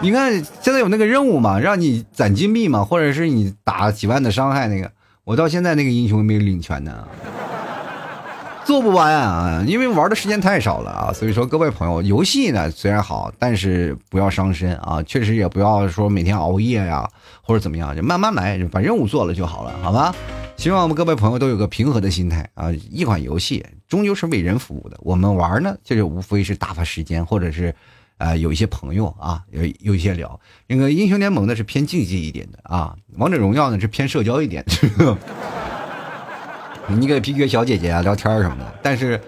你看现在有那个任务嘛，让你攒金币嘛，或者是你打几万的伤害那个，我到现在那个英雄没有领全呢，做不完啊！因为玩的时间太少了啊，所以说各位朋友，游戏呢虽然好，但是不要伤身啊，确实也不要说每天熬夜呀或者怎么样，就慢慢来，把任务做了就好了，好吗？希望我们各位朋友都有个平和的心态啊！一款游戏终究是为人服务的，我们玩呢，就是无非是打发时间，或者是，呃，有一些朋友啊，有有一些聊。那个英雄联盟呢是偏竞技一点的啊，王者荣耀呢是偏社交一点的。[LAUGHS] 你给 PK 小姐姐啊聊天什么的，但是。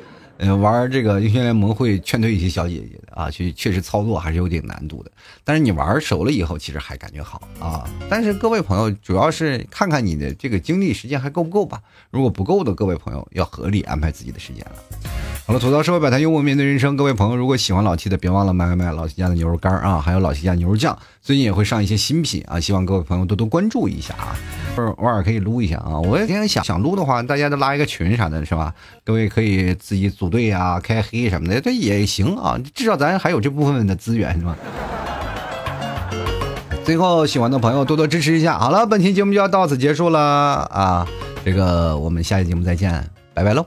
嗯，玩这个英雄联盟会劝退一些小姐姐的啊，去确实操作还是有点难度的。但是你玩熟了以后，其实还感觉好啊。但是各位朋友，主要是看看你的这个精力时间还够不够吧。如果不够的，各位朋友要合理安排自己的时间了。好了，吐槽社会百态，幽默面对人生。各位朋友，如果喜欢老 T 的，别忘了买买买老 T 家的牛肉干啊，还有老 T 家牛肉酱。最近也会上一些新品啊，希望各位朋友多多关注一下啊。或者偶尔可以撸一下啊，我也挺想想撸的话，大家都拉一个群啥的，是吧？各位可以自己组队啊，开黑什么的，这也行啊。至少咱还有这部分的资源，是吧？最后，喜欢的朋友多多支持一下。好了，本期节目就要到此结束了啊，这个我们下期节目再见，拜拜喽。